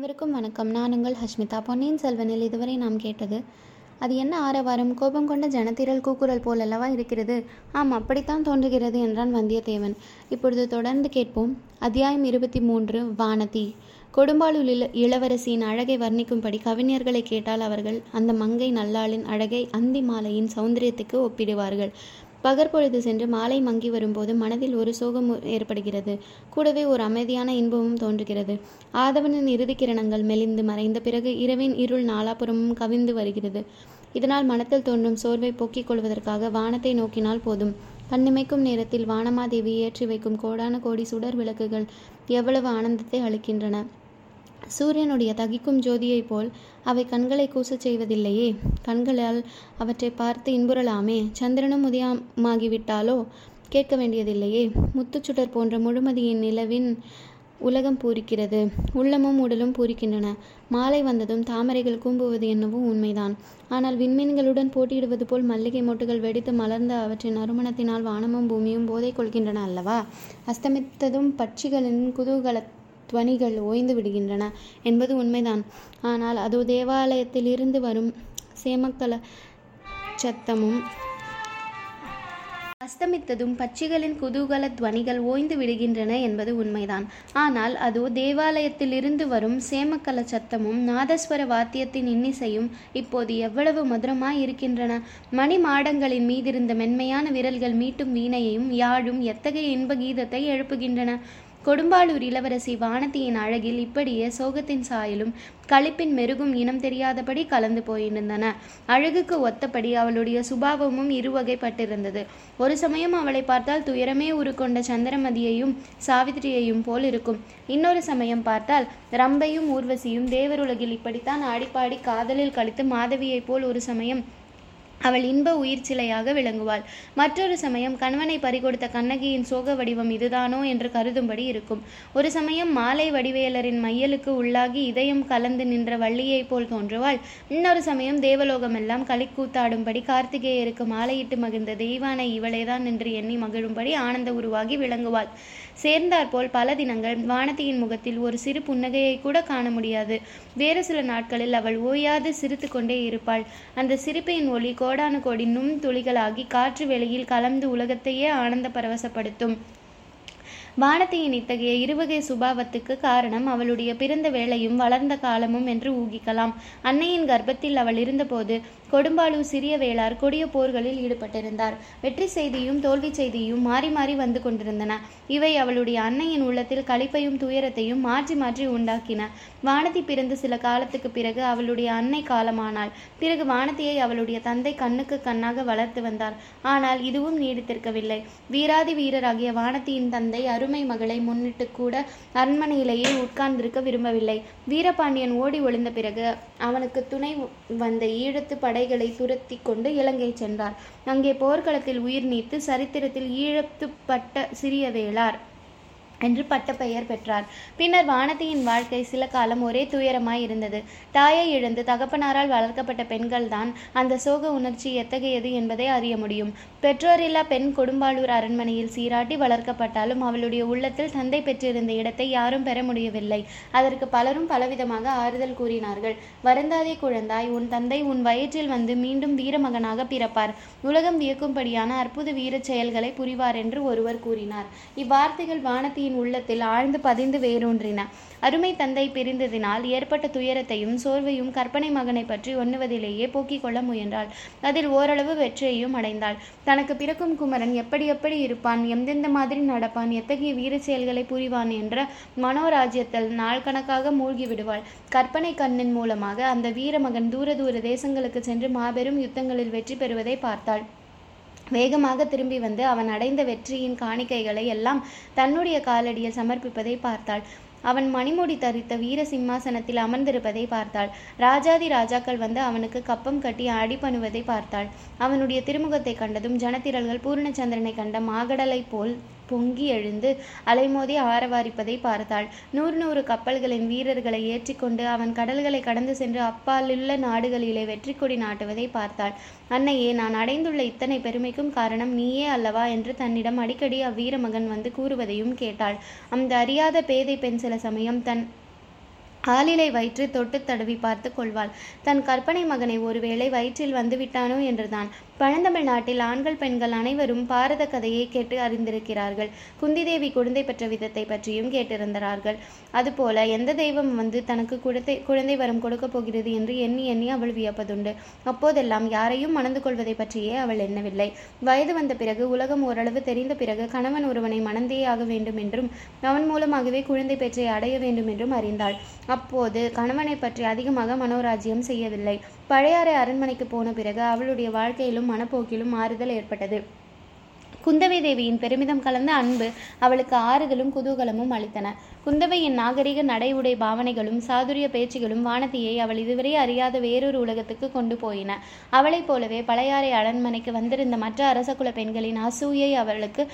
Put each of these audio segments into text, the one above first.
அனைவருக்கும் வணக்கம். நான் உங்கள் ஹஷ்மிதா. பொன்னியின் செல்வனில் இதுவரை நாம் கேட்டது அது என்ன ஆரவாரம்? கோபம் கொண்ட ஜனத்திரல் கூக்குரல் போலல்லவா இருக்கிறது? ஆம் அப்படித்தான் தோன்றுகிறது என்றான் வந்தியத்தேவன். இப்பொழுது தொடர்ந்து கேட்போம். அத்தியாயம் இருபத்தி மூன்று வானதி. கொடும்பாளூர் இள இளவரசியின் அழகை வர்ணிக்கும்படி கவிஞர்களை கேட்டால் அவர்கள் அந்த மங்கை நல்லாளின் அழகை அந்தி மாலையின் சௌந்தரியத்துக்கு ஒப்பிடுவார்கள். பகற்பொழுது சென்று மாலை மங்கி வரும்போது மனதில் ஒரு சோகம் ஏற்படுகிறது. கூடவே ஒரு அமைதியான இன்பமும் தோன்றுகிறது. ஆதவனின் இறுதி கிரணங்கள் மெலிந்து மறைந்த பிறகு இரவின் இருள் நாலாபுறமும் கவிந்து வருகிறது. இதனால் மனத்தில் தோன்றும் சோர்வை போக்கிக் கொள்வதற்காக வானத்தை நோக்கினால் போதும். கண்ணிமைக்கும் நேரத்தில் வானமாதேவி ஏற்றி வைக்கும் கோடான கோடி சுடர் விளக்குகள் எவ்வளவு ஆனந்தத்தை அளிக்கின்றன. சூரியனுடைய தகிக்கும் ஜோதியைப் போல் அவை கண்களை கூசச் செய்வதில்லையே. கண்களால் அவற்றை பார்த்து இன்புறலாமே. சந்திரனும் உதயமாகிவிட்டாலோ? கேட்க வேண்டியதில்லையே. முத்துச்சுடர் போன்ற முழுமதியின் நிலவின் உலகம் பூரிக்கிறது. உள்ளமும் உடலும் பூரிக்கின்றன. மாலை வந்ததும் தாமரைகள் கூம்புவது என்னவோ உண்மைதான். ஆனால் விண்மீன்களுடன் போட்டியிடுவது போல் மல்லிகை மொட்டுகள் வெடித்து மலர்ந்த அவற்றின் நறுமணத்தினால் வானமும் பூமியும் போதை கொள்கின்றன அல்லவா? அஸ்தமித்ததும் பட்சிகளின் குதூகல துவனிகள் ஓய்ந்து விடுகின்றன என்பது உண்மைதான். ஆனால் அதோ தேவாலயத்தில் இருந்து வரும் சேமக்கல சத்தமும் அஸ்தமித்ததும் பட்சிகளின் குதூகல துவனிகள் ஓய்ந்து விடுகின்றன என்பது உண்மைதான். ஆனால் அதோ தேவாலயத்திலிருந்து வரும் சேமக்கல சத்தமும் நாதஸ்வர வாத்தியத்தின் இன்னிசையும் இப்போது எவ்வளவு மதுரமாய் இருக்கின்றன மணி மாடங்களின் மீதிருந்த மென்மையான விரல்கள் மீட்டும் வீணையையும் யாழும் எத்தகைய இன்ப கீதத்தை எழுப்புகின்றன. கொடும்பாளூர் இளவரசி வானதியின் அழகில் இப்படியே சோகத்தின் சாயலும் களிப்பின் மெருகும் இனம் தெரியாதபடி கலந்து போயிருந்தன. அழகுக்கு ஒத்தபடி அவளுடைய சுபாவமும் இருவகைப்பட்டிருந்தது. ஒரு சமயம் அவளை பார்த்தால் துயரமே உருக்கொண்ட சந்திரமதியையும் சாவித்திரியையும் போல் இருக்கும். இன்னொரு சமயம் பார்த்தால் ரம்பையும் ஊர்வசியும் தேவருலகில் இப்படித்தான் ஆடிப்பாடி காதலில் கழித்து மாதவியைப் போல் ஒரு சமயம் அவள் இன்ப உயிர் சிலையாக விளங்குவாள். மற்றொரு சமயம் கணவனை பறிகொடுத்த கண்ணகியின் சோக வடிவம் இதுதானோ என்று கருதும்படி இருக்கும். ஒரு சமயம் மாலை வடிவேலரின் மையலுக்கு உள்ளாகி இதயம் கலந்து நின்ற வள்ளியைப் போல் தோன்றுவாள். இன்னொரு சமயம் தேவலோகமெல்லாம் களிக்கூத்தாடும்படி கார்த்திகேயருக்கு மாலையிட்டு மகிழ்ந்த தெய்வானை இவளேதான் என்று எண்ணி மகிழும்படி ஆனந்த உருவாகி விளங்குவாள். சேர்ந்தாற்போல் பல தினங்கள் வானதியின் முகத்தில் ஒரு சிறு புன்னகையை கூட காண முடியாது. வேறு சில நாட்களில் அவள் ஓயாது சிரித்து கொண்டே இருப்பாள். அந்த சிரிப்பையின் ஒளி கோடானு கோடி நுண் துளிகளாகி காற்று வெளியில் கலந்து உலகத்தையே ஆனந்த பரவசப்படுத்தும் வானதியின் இத்தகைய இருவகை சுபாவத்துக்கு காரணம் அவளுடைய பிறந்த வேளையும் வளர்ந்த காலமும் என்று ஊகிக்கலாம். அன்னையின் கர்ப்பத்தில் அவள் இருந்தபோது கொடும்பாலூர் சிறிய வேளார் கொடிய போர்களில் ஈடுபட்டிருந்தார். வெற்றி செய்தியும் தோல்வி செய்தியும் மாறி மாறி வந்து கொண்டிருந்தன. இவை அவளுடைய அன்னையின் உள்ளத்தில் கழிப்பையும் துயரத்தையும் மாற்றி மாற்றி உண்டாக்கின. வானதி பிறந்து சில காலத்துக்கு பிறகு அவளுடைய அன்னை காலமானாள். பிறகு வானதியை அவளுடைய தந்தை கண்ணுக்கு கண்ணாக வளர்த்து வந்தார். ஆனால் இதுவும் நீடித்திருக்கவில்லை. வீராதி வீரராகிய வானதியின் தந்தை அருமை மகளை முன்னிட்டு கூட அரண்மனையிலேயே உட்கார்ந்திருக்க விரும்பவில்லை. வீரபாண்டியன் ஓடி ஒளிந்த பிறகு அவனுக்கு துணை வந்த ஈழத்து படைகளை துரத்தி கொண்டு இலங்கை சென்றார். அங்கே போர்க்களத்தில் உயிர் நீத்து சரித்திரத்தில் ஈழத்துப்பட்ட சிறிய வேளார் என்று பட்டப்பெயர் பெற்றார். பின்னர் வானதியின் வாழ்க்கை சில காலம் ஒரே துயரமாய் இருந்தது. தாயை இழந்து தகப்பனாரால் வளர்க்கப்பட்ட பெண்கள்தான் அந்த சோக உணர்ச்சி எத்தகையது என்பதை அறிய முடியும். பெற்றோரில்லா பெண் கொடும்பாளூர் அரண்மனையில் சீராட்டி வளர்க்கப்பட்டாலும் அவளுடைய உள்ளத்தில் தந்தை பெற்றிருந்த இடத்தை யாரும் பெற முடியவில்லை. அதற்கு பலரும் பலவிதமாக ஆறுதல் கூறினார்கள். வருந்தாதே குழந்தாய் உன் தந்தை உன் வயிற்றில் வந்து மீண்டும் வீரமகனாக பிறப்பார். உலகம் வியக்கும்படியான அற்புத வீரச் செயல்களை புரிவார் என்று ஒருவர் கூறினார். இவ்வார்த்தைகள் வானத்தியின் அவளின் உள்ளத்தில் ஆழ்ந்து பதிந்து வேரூன்றின. அருமை தந்தை பிரிந்ததினால் ஏற்பட்ட துயரத்தையும் சோர்வையும் கற்பனை மகனை பற்றி ஒண்ணுவதிலேயே போக்கிக் கொள்ள முயன்றாள். அதில் ஓரளவு வெற்றியையும் அடைந்தாள். தனக்கு பிறக்கும் குமரன் எப்படி எப்படி இருப்பான் எந்தெந்த மாதிரி நடப்பான் எத்தகைய வீர செயல்களை புரிவான் என்ற மனோராஜ்யத்தில் நாள் கணக்காக மூழ்கி விடுவாள். கற்பனை கண்ணின் மூலமாக அந்த வீரமகன் தூர தூர தேசங்களுக்கு சென்று மாபெரும் யுத்தங்களில் வெற்றி பெறுவதை பார்த்தாள். வேகமாக திரும்பி வந்து அவன் அடைந்த வெற்றியின் காணிக்கைகளை எல்லாம் தன்னுடைய காலடியில் சமர்ப்பிப்பதை பார்த்தாள். அவன் மணிமுடி தரித்த வீர சிம்மாசனத்தில் அமர்ந்திருப்பதை பார்த்தாள். ராஜாதி ராஜாக்கள் வந்து அவனுக்கு கப்பம் கட்டி அடிபணுவதை பார்த்தாள். அவனுடைய திருமுகத்தை கண்டதும் ஜனத்திரல்கள் பூர்ணச்சந்திரனை கண்ட மாகடலை போல் பொங்கி எழுந்து அலைமோதி ஆரவாரிப்பதை பார்த்தாள். நூறு நூறு கப்பல்களின் வீரர்களை ஏற்றிக்கொண்டு அவன் கடல்களை கடந்து சென்று அப்பாலுள்ள நாடுகளிலே வெற்றி கொடி நாட்டுவதை பார்த்தாள். அன்னையே நான் அடைந்துள்ள இத்தனை பெருமைக்கும் காரணம் நீயே அல்லவா என்று தன்னிடம் அடிக்கடி அவ்வீரமகன் வந்து கூறுவதையும் கேட்டாள். அந்த அறியாத பேதை பெண் சில சமயம் தன் ஆளிலை வயிற்று தொட்டு தடவி பார்த்து கொள்வாள். தன் கற்பனை மகனை ஒருவேளை வயிற்றில் வந்துவிட்டானோ என்றுதான். பழந்தமிழ் நாட்டில் ஆண்கள் பெண்கள் அனைவரும் பாரத கதையை கேட்டு அறிந்திருக்கிறார்கள். குந்தி தேவி குழந்தை பெற்ற விதத்தை பற்றியும் கேட்டிருந்தார்கள். அதுபோல எந்த தெய்வம் வந்து தனக்கு குழந்தை குழந்தை வரம் கொடுக்கப் போகிறது என்று எண்ணி எண்ணி அவள் வியப்பதுண்டு. அப்போதெல்லாம் யாரையும் மணந்து கொள்வதை பற்றியே அவள் எண்ணவில்லை. வயது வந்த பிறகு உலகம் ஓரளவு தெரிந்த பிறகு கணவன் ஒருவனை மணந்தே ஆக வேண்டும் என்றும் அவன் மூலமாகவே குழந்தை பெற்றை அடைய வேண்டும் என்றும் அறிந்தாள். அப்போது கணவனை பற்றி அதிகமாக மனோராஜ்யம் செய்யவில்லை. பழையாறை அரண்மனைக்கு போன பிறகு அவளுடைய வாழ்க்கையிலும் மனப்போக்கிலும் மாறுதல் ஏற்பட்டது. குந்தவை தேவியின் பெருமிதம் கலந்த அன்பு அவளுக்கு ஆறுதலும் குதூகலமும் அளித்தன. குந்தவையின் நாகரிக நடை உடை பாவனைகளும் சாதுரிய பேச்சுகளும் வானதியை அவள் இதுவரை அறியாத வேறொரு உலகத்துக்கு கொண்டு போயின. அவளைப் போலவே பழையாறை அரண்மனைக்கு வந்திருந்த மற்ற அரசகுல பெண்களின் அசூயை அவளுக்கு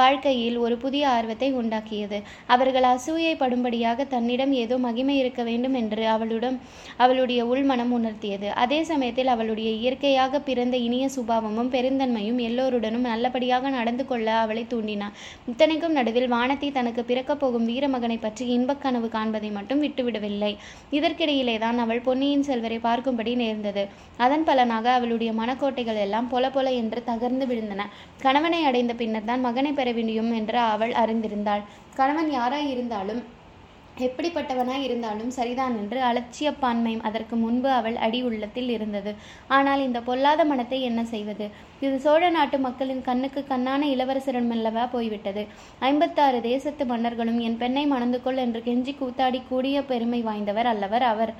வாழ்க்கையில் ஒரு புதிய ஆர்வத்தை உண்டாக்கியது. அவர்கள் அசூயை படும்படியாக தன்னிடம் ஏதோ மகிமை இருக்க வேண்டும் என்று அவளுடன் அவளுடைய உள்மனம் உணர்த்தியது. அதே சமயத்தில் அவளுடைய இயற்கையாக பிறந்த இனிய சுபாவமும் பெருந்தன்மையும் எல்லோருடனும் நல்லபடியாக நடந்து கொள்ள அவளை தூண்டினான். இத்தனைக்கும் நடுவில் வானதி தனக்கு பிறக்கப் போகும் வீரமகனை பற்றி இன்பக் கனவு காண்பதை மட்டும் விட்டுவிடவில்லை. இதற்கிடையிலே தான் அவள் பொன்னியின் செல்வரை பார்க்கும்படி நேர்ந்தது. அதன் பலனாக அவளுடைய மனக்கோட்டைகள் எல்லாம் பொல பொல என்று தகர்ந்து விழுந்தன. கணவனை அடைந்த பின்னர் தான் மகனை பெற வேண்டும் என்று அவள் அறிந்திருந்தாள். கணவன் யாராய் இருந்தாலும் எப்படிப்பட்டவனாய் இருந்தாலும் சரிதான் என்று அலட்சியப்பான்மை அதற்கு முன்பு அவள் அடி உள்ளத்தில் இருந்தது. ஆனால் இந்த பொல்லாத மனத்தை என்ன செய்வது? இது சோழ நாட்டு மக்களின் கண்ணுக்கு கண்ணான இளவரசரிடமல்லவா போய்விட்டது? ஐம்பத்தாறு தேசத்து மன்னர்களும் என் பெண்ணை மணந்து கொள் என்று கெஞ்சி கூத்தாடி கூடிய பெருமை வாய்ந்தவர் அல்லவர் அவர்.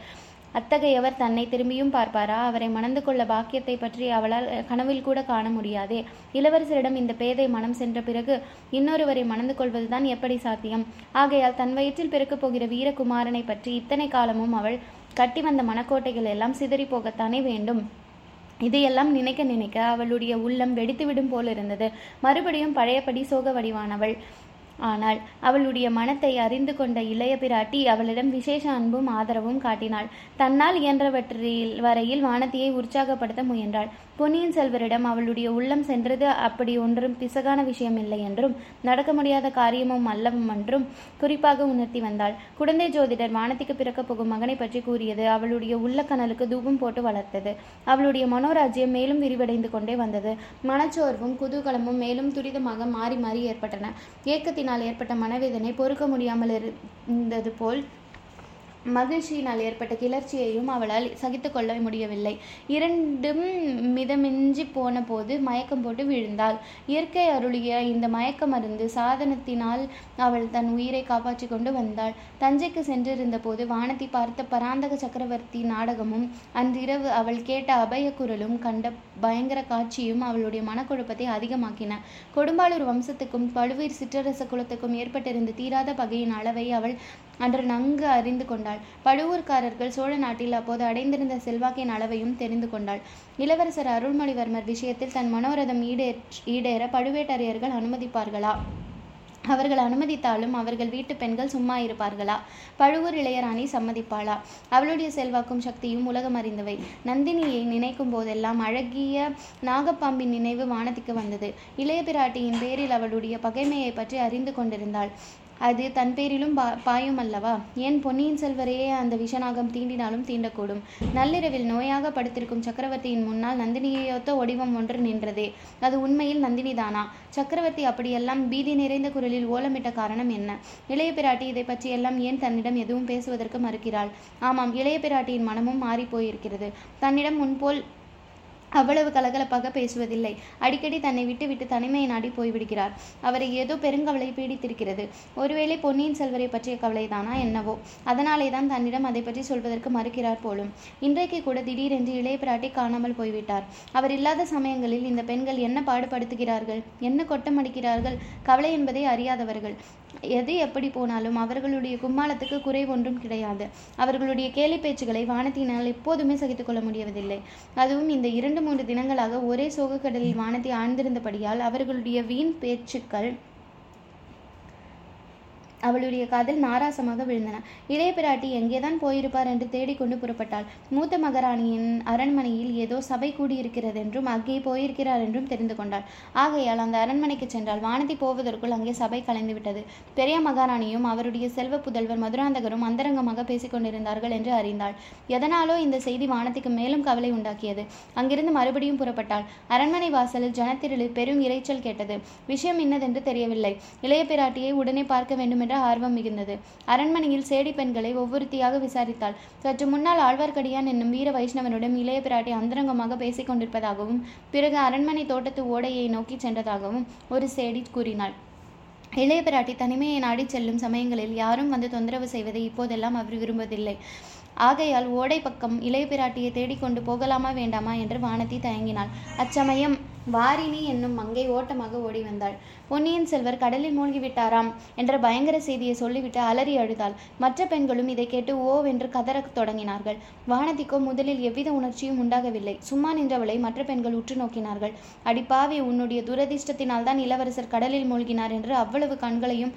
அத்தகையவர் தன்னை திரும்பியும் பார்ப்பாரா? அவரை மணந்து கொள்ள பாக்கியத்தை பற்றி அவளால் கனவில் கூட காண முடியாதே. இளவரசரிடம் இந்த பேதை மனம் சென்ற பிறகு இன்னொருவரை மணந்து கொள்வதுதான் எப்படி சாத்தியம்? ஆகையால் தன் வயிற்றில் பிறக்கப் போகிற வீரகுமாரனை பற்றி இத்தனை காலமும் அவள் கட்டி வந்த மனக்கோட்டைகள் எல்லாம் சிதறி போகத்தானே வேண்டும். இதையெல்லாம் நினைக்க நினைக்க அவளுடைய உள்ளம் வெடித்துவிடும் போல் இருந்தது மறுபடியும் பழையபடி சோக வடிவானவள் ஆனால் அவளுடைய மனத்தை அறிந்து கொண்ட இளைய பிராட்டி அவளிடம் விசேஷ அன்பும் ஆதரவும் காட்டினாள். தன்னால் இயன்றவற்றில் வரையில் வானதியை உற்சாகப்படுத்த முயன்றாள். பொன்னியின் செல்வரிடம் அவளுடைய உள்ளம் சென்றது அப்படி ஒன்றும் பிசகான விஷயம் இல்லை என்றும் நடக்க முடியாத காரியமும் அல்லவும் என்றும் குறிப்பாக உணர்த்தி வந்தாள். குழந்தை ஜோதிடர் வானத்திக்கு பிறக்கப் போகும் மகனை பற்றி கூறியது அவளுடைய உள்ள கனலுக்கு தூபம் போட்டு வளர்த்தது. அவளுடைய மனோராஜ்யம் மேலும் விரிவடைந்து கொண்டே வந்தது. மனச்சோர்வும் குதூகலமும் மேலும் துரிதமாக மாறி மாறி ஏற்பட்டன. நாள் ஏற்பட்ட மனவேதனை பொறுக்க முடியாமல் இருந்தது போல் மகிழ்ச்சியினால் ஏற்பட்ட கிளர்ச்சியையும் அவளால் சகித்து கொள்ள முடியவில்லை. இரண்டும் மிதமிஞ்சி போன போது மயக்கம் போட்டு விழுந்தாள். இயற்கை அருளிய இந்த மயக்க மருந்து சாதனத்தினால் அவள் தன் உயிரை காப்பாற்றி கொண்டு வந்தாள். தஞ்சைக்கு சென்றிருந்த போது வானத்தை பார்த்த பராந்தக சக்கரவர்த்தி நாடகமும் அன்றிரவு அவள் கேட்ட அபய குரலும் கண்ட பயங்கர காட்சியும் அவளுடைய மனக்குழப்பத்தை அதிகமாக்கின. கொடும்பாளூர் வம்சத்துக்கும் பழுவீர் சிற்றரச குலத்துக்கும் ஏற்பட்டிருந்த தீராத பகையின் அளவை அவள் அன்று நன்கு அறிந்து கொண்டாள். பழுவூர்காரர்கள் சோழ நாட்டில் அப்போது அடைந்திருந்த செல்வாக்கின் அளவையும் தெரிந்து கொண்டாள். இளவரசர் அருள்மொழிவர்மர் விஷயத்தில் தன் மனோரதம் ஈடே ஈடேற பழுவேட்டரையர்கள் அனுமதிப்பார்களா? அவர்கள் அனுமதித்தாலும் அவர்கள் வீட்டு பெண்கள் சும்மா இருப்பார்களா? பழுவூர் இளையராணி சம்மதிப்பாளா? அவளுடைய செல்வாக்கும் சக்தியும் உலகம் அறிந்தவை. நந்தினியை நினைக்கும் போதெல்லாம் அழகிய நாகப்பாம்பின் நினைவு வானதிக்கு வந்தது. இளைய பிராட்டியின் பேரில் அவளுடைய பகைமையை பற்றி அறிந்து கொண்டிருந்தாள். அது தன் பேரிலும் பா பாயும் அல்லவா? ஏன் பொன்னியின் செல்வரையே அந்த விஷநாகம் தீண்டினாலும் தீண்டக்கூடும். நள்ளிரவில் நோயாக படுத்திருக்கும் சக்கரவர்த்தியின் முன்னால் நந்தினியொத்த ஒடிவம் ஒன்று நின்றதே. அது உண்மையில் நந்தினிதானா? சக்கரவர்த்தி அப்படியெல்லாம் பீதி நிறைந்த குரலில் ஓலமிட்ட காரணம் என்ன? இளைய பிராட்டி இதை பற்றியெல்லாம் ஏன் தன்னிடம் எதுவும் பேசுவதற்கு மறுக்கிறாள்? ஆமாம் இளைய பிராட்டியின் மனமும் மாறிப்போயிருக்கிறது. தன்னிடம் முன்போல் அவ்வளவு கலகலப்பாக பேசுவதில்லை. அடிக்கடி தன்னை விட்டு விட்டு தனிமையை நாடி போய்விடுகிறார். அவரை ஏதோ பெருங்கவலை பீடித்திருக்கிறது. ஒருவேளை பொன்னியின் செல்வரை பற்றிய கவலைதானா என்னவோ? அதனாலே தான் தன்னிடம் அதை பற்றி சொல்வதற்கு மறுக்கிறார் போலும். இன்றைக்கு கூட திடீரென்று இளைய பிராட்டி காணாமல் போய்விட்டார். அவர் இல்லாத சமயங்களில் இந்த பெண்கள் என்ன பாடுபடுத்துகிறார்கள்? என்ன கொட்டமடிக்கிறார்கள்? கவலை என்பதை அறியாதவர்கள். எது எப்படி போனாலும் அவர்களுடைய கும்மாளத்துக்கு குறை ஒன்றும் கிடையாது. அவர்களுடைய கேலி பேச்சுகளை வானத்தினால் எப்போதுமே சகித்துக்கொள்ள முடியவதில்லை அதுவும் இந்த இரண்டு மூன்று தினங்களாக ஒரே சோகக்கடலில் வானத்தை ஆழ்ந்திருந்தபடியால் அவர்களுடைய வீண் பேச்சுக்கள் அவளுடைய காதில் நாராசமாக விழுந்தன. இளைய பிராட்டி எங்கேதான் போயிருப்பார் என்று தேடிக்கொண்டு புறப்பட்டாள். மூத்த மகாராணியின் அரண்மனையில் ஏதோ சபை கூடியிருக்கிறது என்றும் அங்கே போயிருக்கிறார் என்றும் தெரிந்து கொண்டாள். ஆகையால் அந்த அரண்மனைக்கு சென்றால் வானதி போவதற்குள் அங்கே சபை கலைந்துவிட்டது. பெரிய மகாராணியும் அவருடைய செல்வ புதல்வர் மதுராந்தகரும் அந்தரங்கமாக பேசிக் கொண்டிருந்தார்கள் என்று அறிந்தாள். எதனாலோ இந்த செய்தி வானதிக்கு மேலும் கவலை உண்டாக்கியது. அங்கிருந்து மறுபடியும் புறப்பட்டாள். அரண்மனை வாசலில் ஜனத்திரளில் பெரும் இரைச்சல் கேட்டது. விஷயம் இன்னதென்று தெரியவில்லை. இளைய பிராட்டியை உடனே பார்க்க வேண்டும் ஆர்வம் மிகுந்தது. அரண்மனையில் சேடி பெண்களை ஒவ்வொருத்தியாக விசாரித்தாள். சற்று முன்னால் ஆழ்வார்க்கடியான் என்னும் வீர வைஷ்ணவனுடன் இளைய பிராட்டி அந்தரங்கமாக பேசிக் கொண்டிருப்பதாகவும் பிறகு அரண்மனை தோட்டத்து ஓடையை நோக்கி சென்றதாகவும் ஒரு சேடி கூறினாள். இளைய பிராட்டி தனிமையை நாடிச் செல்லும் சமயங்களில் யாரும் வந்து தொந்தரவு செய்வதை இப்போதெல்லாம் அவர் விரும்புவதில்லை. ஆகையால் ஓடை பக்கம் இளைய பிராட்டியை தேடிக்கொண்டு போகலாமா வேண்டாமா என்று வானதி தயங்கினாள். அச்சமயம் வாரிணி என்னும் மங்கை ஓட்டமாக ஓடி வந்தாள். பொன்னியின் செல்வர் கடலில் மூழ்கிவிட்டாராம் என்ற பயங்கர செய்தியை சொல்லிவிட்டு அலறி அழுதாள். மற்ற பெண்களும் இதை கேட்டு ஓவென்று கதறத் தொடங்கினார்கள். வானதிக்கோ முதலில் எவ்வித உணர்ச்சியும் உண்டாகவில்லை. சும்மா நின்றவளை மற்ற பெண்கள் உற்று நோக்கினார்கள். அடிப்பாவி உன்னுடைய துரதிர்ஷ்டத்தினால் தான் இளவரசர் கடலில் மூழ்கினார் என்று அவ்வளவு கண்களையும்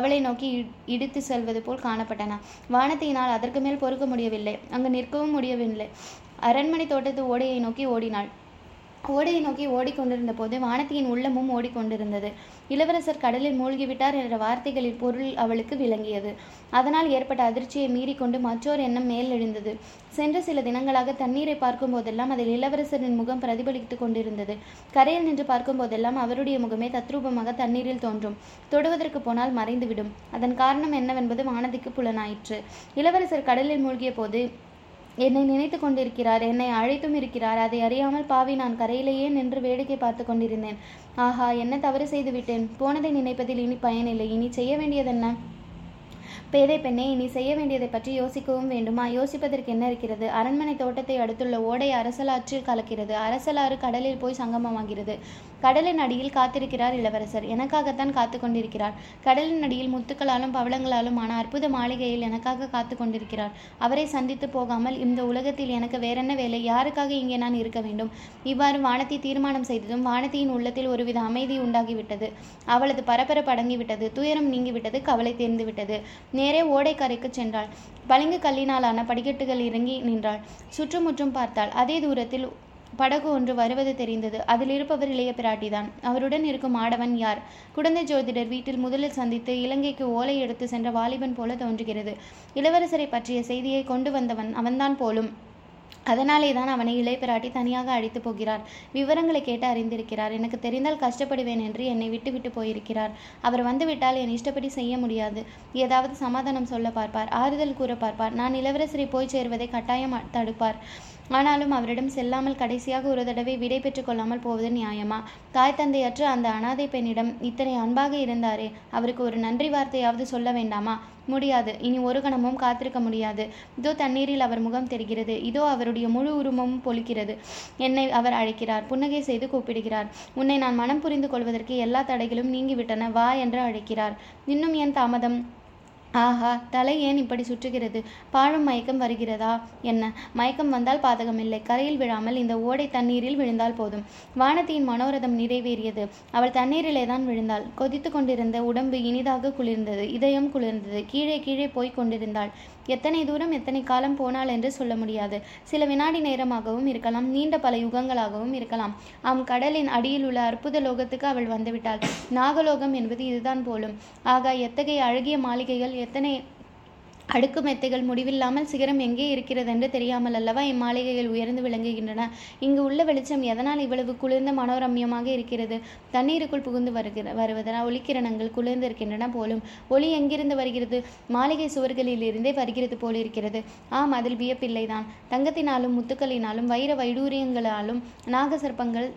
அவளை நோக்கி இடித்து செல்வது போல் காணப்பட்டன. வானத்தினால் அதற்கு மேல் பொறுக்க முடியவில்லை. அங்கு நிற்கவும் முடியவில்லை. அரண்மனை தோட்டத்து ஓடையை நோக்கி ஓடினாள். ஓடையை நோக்கி ஓடிக்கொண்டிருந்த போது வானத்தியின் உள்ளமும் ஓடிக்கொண்டிருந்தது. இளவரசர் கடலில் மூழ்கிவிட்டார் என்ற வார்த்தைகளின் பொருள் அவளுக்கு விளங்கியது. அதனால் ஏற்பட்ட அதிர்ச்சியை மீறிக்கொண்டு மற்றோர் எண்ணம் மேலெழுந்தது. சென்ற சில தினங்களாக தண்ணீரை பார்க்கும் போதெல்லாம் அதில் இளவரசரின் முகம் பிரதிபலித்துக் கொண்டிருந்தது. கரையில் நின்று பார்க்கும் போதெல்லாம் அவருடைய முகமே தத்ரூபமாக தண்ணீரில் தோன்றும். தொடுவதற்கு போனால் மறைந்துவிடும். அதன் காரணம் என்னவென்பது வானதிக்கு புலனாயிற்று. இளவரசர் கடலில் மூழ்கிய போது என்னை நினைத்து கொண்டிருக்கிறார் என்னை அழைத்தும் இருக்கிறார். அதை அறியாமல் பாவி நான் கரையிலேயே நின்று வேடிக்கை பார்த்து கொண்டிருந்தேன். ஆஹா என்ன தவறு செய்து விட்டேன் போனதை நினைப்பதில் இனி பயனில்லை. இனி செய்ய வேண்டியதென்ன? பேதை பெண்ணே இனி செய்ய வேண்டியதை பற்றி யோசிக்கவும் வேண்டுமா? யோசிப்பதற்கு என்ன இருக்கிறது? அரண்மனை தோட்டத்தை அடுத்துள்ள ஓடை அரசலாற்றில் கலக்கிறது. அரசலாறு கடலில் போய் சங்கமமாகிறது. கடலின் அடியில் காத்திருக்கிறார் இளவரசர். எனக்காகத்தான் காத்து கொண்டிருக்கிறார். கடலின் அடியில் முத்துக்களாலும் பவளங்களாலும் ஆன அற்புத மாளிகையில் எனக்காக காத்து கொண்டிருக்கிறார். அவரை சந்தித்து போகாமல் இந்த உலகத்தில் எனக்கு வேறென்ன வேலை? யாருக்காக இங்கே நான் இருக்க வேண்டும்? இவ்வாறு வானத்தை தீர்மானம் செய்ததும் வானத்தியின் உள்ளத்தில் ஒருவித அமைதி உண்டாகிவிட்டது. அவளது பரபரப்பு அடங்கிவிட்டது. துயரம் நீங்கிவிட்டது. கவலை தேர்ந்துவிட்டது. நேரே ஓடைக்கரைக்கு சென்றாள். பளிங்கு கல்லினாலான படிக்கட்டுகள் இறங்கி நின்றாள். சுற்றுமுற்றும் பார்த்தாள். அதே தூரத்தில் படகு ஒன்று வருவது தெரிந்தது. அதில் இருப்பவர் இளைய பிராட்டிதான். அவருடன் இருக்கும் ஆடவன் யார்? குழந்தை ஜோதிடர் வீட்டில் முதலில் சந்தித்து இலங்கைக்கு ஓலை எடுத்து சென்ற வாலிபன் போல தோன்றுகிறது. இளவரசரை பற்றிய செய்தியை கொண்டு வந்தவன் அவன்தான் போலும். அதனாலே தான் அவனை இளைய பிராட்டி தனியாக அழைத்து போகிறார். விவரங்களை கேட்டு அறிந்திருக்கிறார். எனக்கு தெரிந்தால் கஷ்டப்படுவேன் என்று என்னை விட்டு விட்டு போயிருக்கிறார். அவர் வந்துவிட்டால் என் இஷ்டப்படி செய்ய முடியாது. ஏதாவது சமாதானம் சொல்ல பார்ப்பார். ஆறுதல் கூற பார்ப்பார். நான் இளவரசரை போய் சேர்வதை கட்டாயம் தடுப்பார். ஆனாலும் அவரிடம் செல்லாமல் கடைசியாக ஒரு தடவை விடை பெற்றுக் கொள்ளாமல் போவது நியாயமா? தாய் தந்தையற்ற அந்த அனாதை பெண்ணிடம் இத்தனை அன்பாக இருந்தாரே அவருக்கு ஒரு நன்றி வார்த்தையாவது சொல்ல வேண்டாமா? முடியாது. இனி ஒரு கணமும் காத்திருக்க முடியாது. இதோ தண்ணீரில் அவர் முகம் தெரிகிறது. இதோ அவருடைய முழு உருவமும் பொலிக்கிறது என்னை அவர் அழைக்கிறார். புன்னகை செய்து கூப்பிடுகிறார். உன்னை நான் மனம் புரிந்து கொள்வதற்கு எல்லா தடைகளும் நீங்கிவிட்டன. வா என்று அழைக்கிறார். இன்னும் ஏன் தாமதம்? ஆஹா தலை ஏன் இப்படி சுற்றுகிறது? பாழும் மயக்கம் வருகிறதா? என்ன? மயக்கம் வந்தால் பாதகமில்லை. கரையில் விழாமல் இந்த ஓடை தண்ணீரில் விழுந்தால் போதும். வானத்தியின் மனோரதம் நிறைவேறியது. அவள் தண்ணீரிலே தான் விழுந்தாள். கொதித்து கொண்டிருந்த உடம்பு இனிதாக குளிர்ந்தது. இதயம் குளிர்ந்தது. கீழே கீழே போய்க் கொண்டிருந்தாள். எத்தனை தூரம் எத்தனை காலம் போனால் என்று சொல்ல முடியாது. சில வினாடி நேரமாகவும் இருக்கலாம் நீண்ட பல யுகங்களாகவும் இருக்கலாம். ஆம் கடலின் அடியில் உள்ள அற்புத லோகத்துக்கு அவள் வந்துவிட்டாள். நாகலோகம் என்பது இதுதான் போலும். ஆகா எத்தகைய அழகிய மாளிகைகள் எத்தனை அடுக்கு மெத்தைகள் முடிவில்லாமல் சிகரம் எங்கே இருக்கிறது என்று தெரியாமல் அல்லவா இம்மாளிகைகள் உயர்ந்து விளங்குகின்றன. இங்கு உள்ள வெளிச்சம் எதனால் இவ்வளவு குளிர்ந்த மனோரம்யமாக இருக்கிறது? தண்ணீருக்குள் புகுந்து வருகிற வருவதனால் ஒளிக்கிரணங்கள் குளிர்ந்து இருக்கின்றன போலும். ஒளி எங்கிருந்து வருகிறது? மாளிகை சுவர்களில் இருந்தே வருகிறது போல் இருக்கிறது. ஆம் அதில் வியப்பில்லைதான். தங்கத்தினாலும் முத்துக்களினாலும் வைர வைடூரியங்களாலும் நாகசர்ப்பங்கள்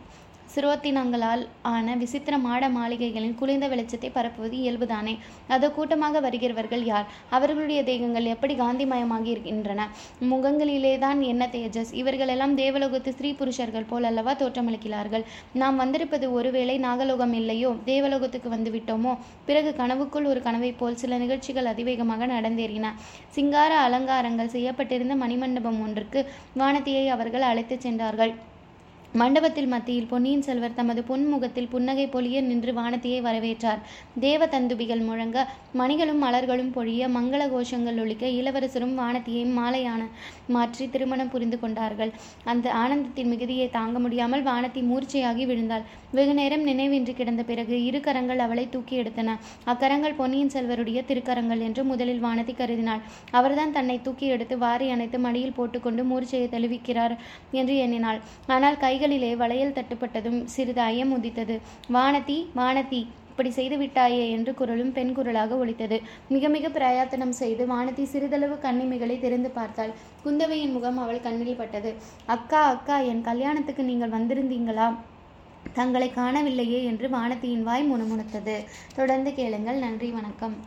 சிரோத்தினங்களால் ஆன விசித்திர மாட மாளிகைகளின் குளிர்ந்த வெளிச்சத்தை பரப்புவது இயல்புதானே? அதோ கூட்டமாக வருகிறவர்கள் யார்? அவர்களுடைய தேகங்கள் எப்படி காந்திமயமாகி இருக்கின்றன? முகங்களிலே தான் என்ன தேஜஸ்? இவர்களெல்லாம் தேவலோகத்து ஸ்திரீ புருஷர்கள் போல் அல்லவா தோற்றமளிக்கிறார்கள்? நாம் வந்திருப்பது ஒருவேளை நாகலோகம் இல்லையோ? தேவலோகத்துக்கு வந்து விட்டோமோ? பிறகு கனவுக்குள் ஒரு கனவைப் போல் சில நிகழ்ச்சிகள் அதிவேகமாக நடந்தேறின. சிங்கார அலங்காரங்கள் செய்யப்பட்டிருந்த மணிமண்டபம் ஒன்றுக்கு வானத்தியை அவர்கள் அழைத்துச் சென்றார்கள். மண்டபத்தில் மத்தியில் பொன்னியின் செல்வர் தமது பொன்முகத்தில் புன்னகை பொலிய நின்று வானத்தியை வரவேற்றார். தேவ தந்துபிகள் முழங்க மணிகளும் மலர்களும் பொழிய மங்கள கோஷங்கள் ஒழிக்க இளவரசரும் வானத்தியையும் மாலையான மாற்றி திருமணம் புரிந்து கொண்டார்கள். அந்த ஆனந்தத்தின் மிகுதியை தாங்க முடியாமல் வானத்தி மூர்ச்சையாகி விழுந்தாள். வெகு நேரம் நினைவின்றி கிடந்த பிறகு இரு கரங்கள் அவளை தூக்கி எடுத்தன. அக்கரங்கள் பொன்னியின் செல்வருடைய திருக்கரங்கள் என்று முதலில் வானதி கருதினாள். அவர்தான் தன்னை தூக்கி எடுத்து வாரி அணைத்து மடியில் போட்டுக்கொண்டு மூர்ச்சையை தெளிவிக்கிறார் என்று எண்ணினாள். ஆனால் கைகள் கைகளிலே வளையல் தட்டுப்பட்டதும் சிறிது ஐயம் உதித்தது. வானதி வானதி இப்படி செய்து விட்டாயே என்று குரலும் பெண் குரலாக ஒலித்தது. மிக மிக பிரயாத்தனம் செய்து வானதி சிறிதளவு கண்ணிமைகளை திறந்து பார்த்தாள். குந்தவையின் முகம் அவள் கண்ணில் பட்டது. அக்கா அக்கா என் கல்யாணத்துக்கு நீங்கள் வந்திருந்தீங்களா? தங்களை காணவில்லையே என்று வானத்தியின் வாய் முணுமுணுத்தது. தொடர்ந்து கேளுங்கள். நன்றி வணக்கம்.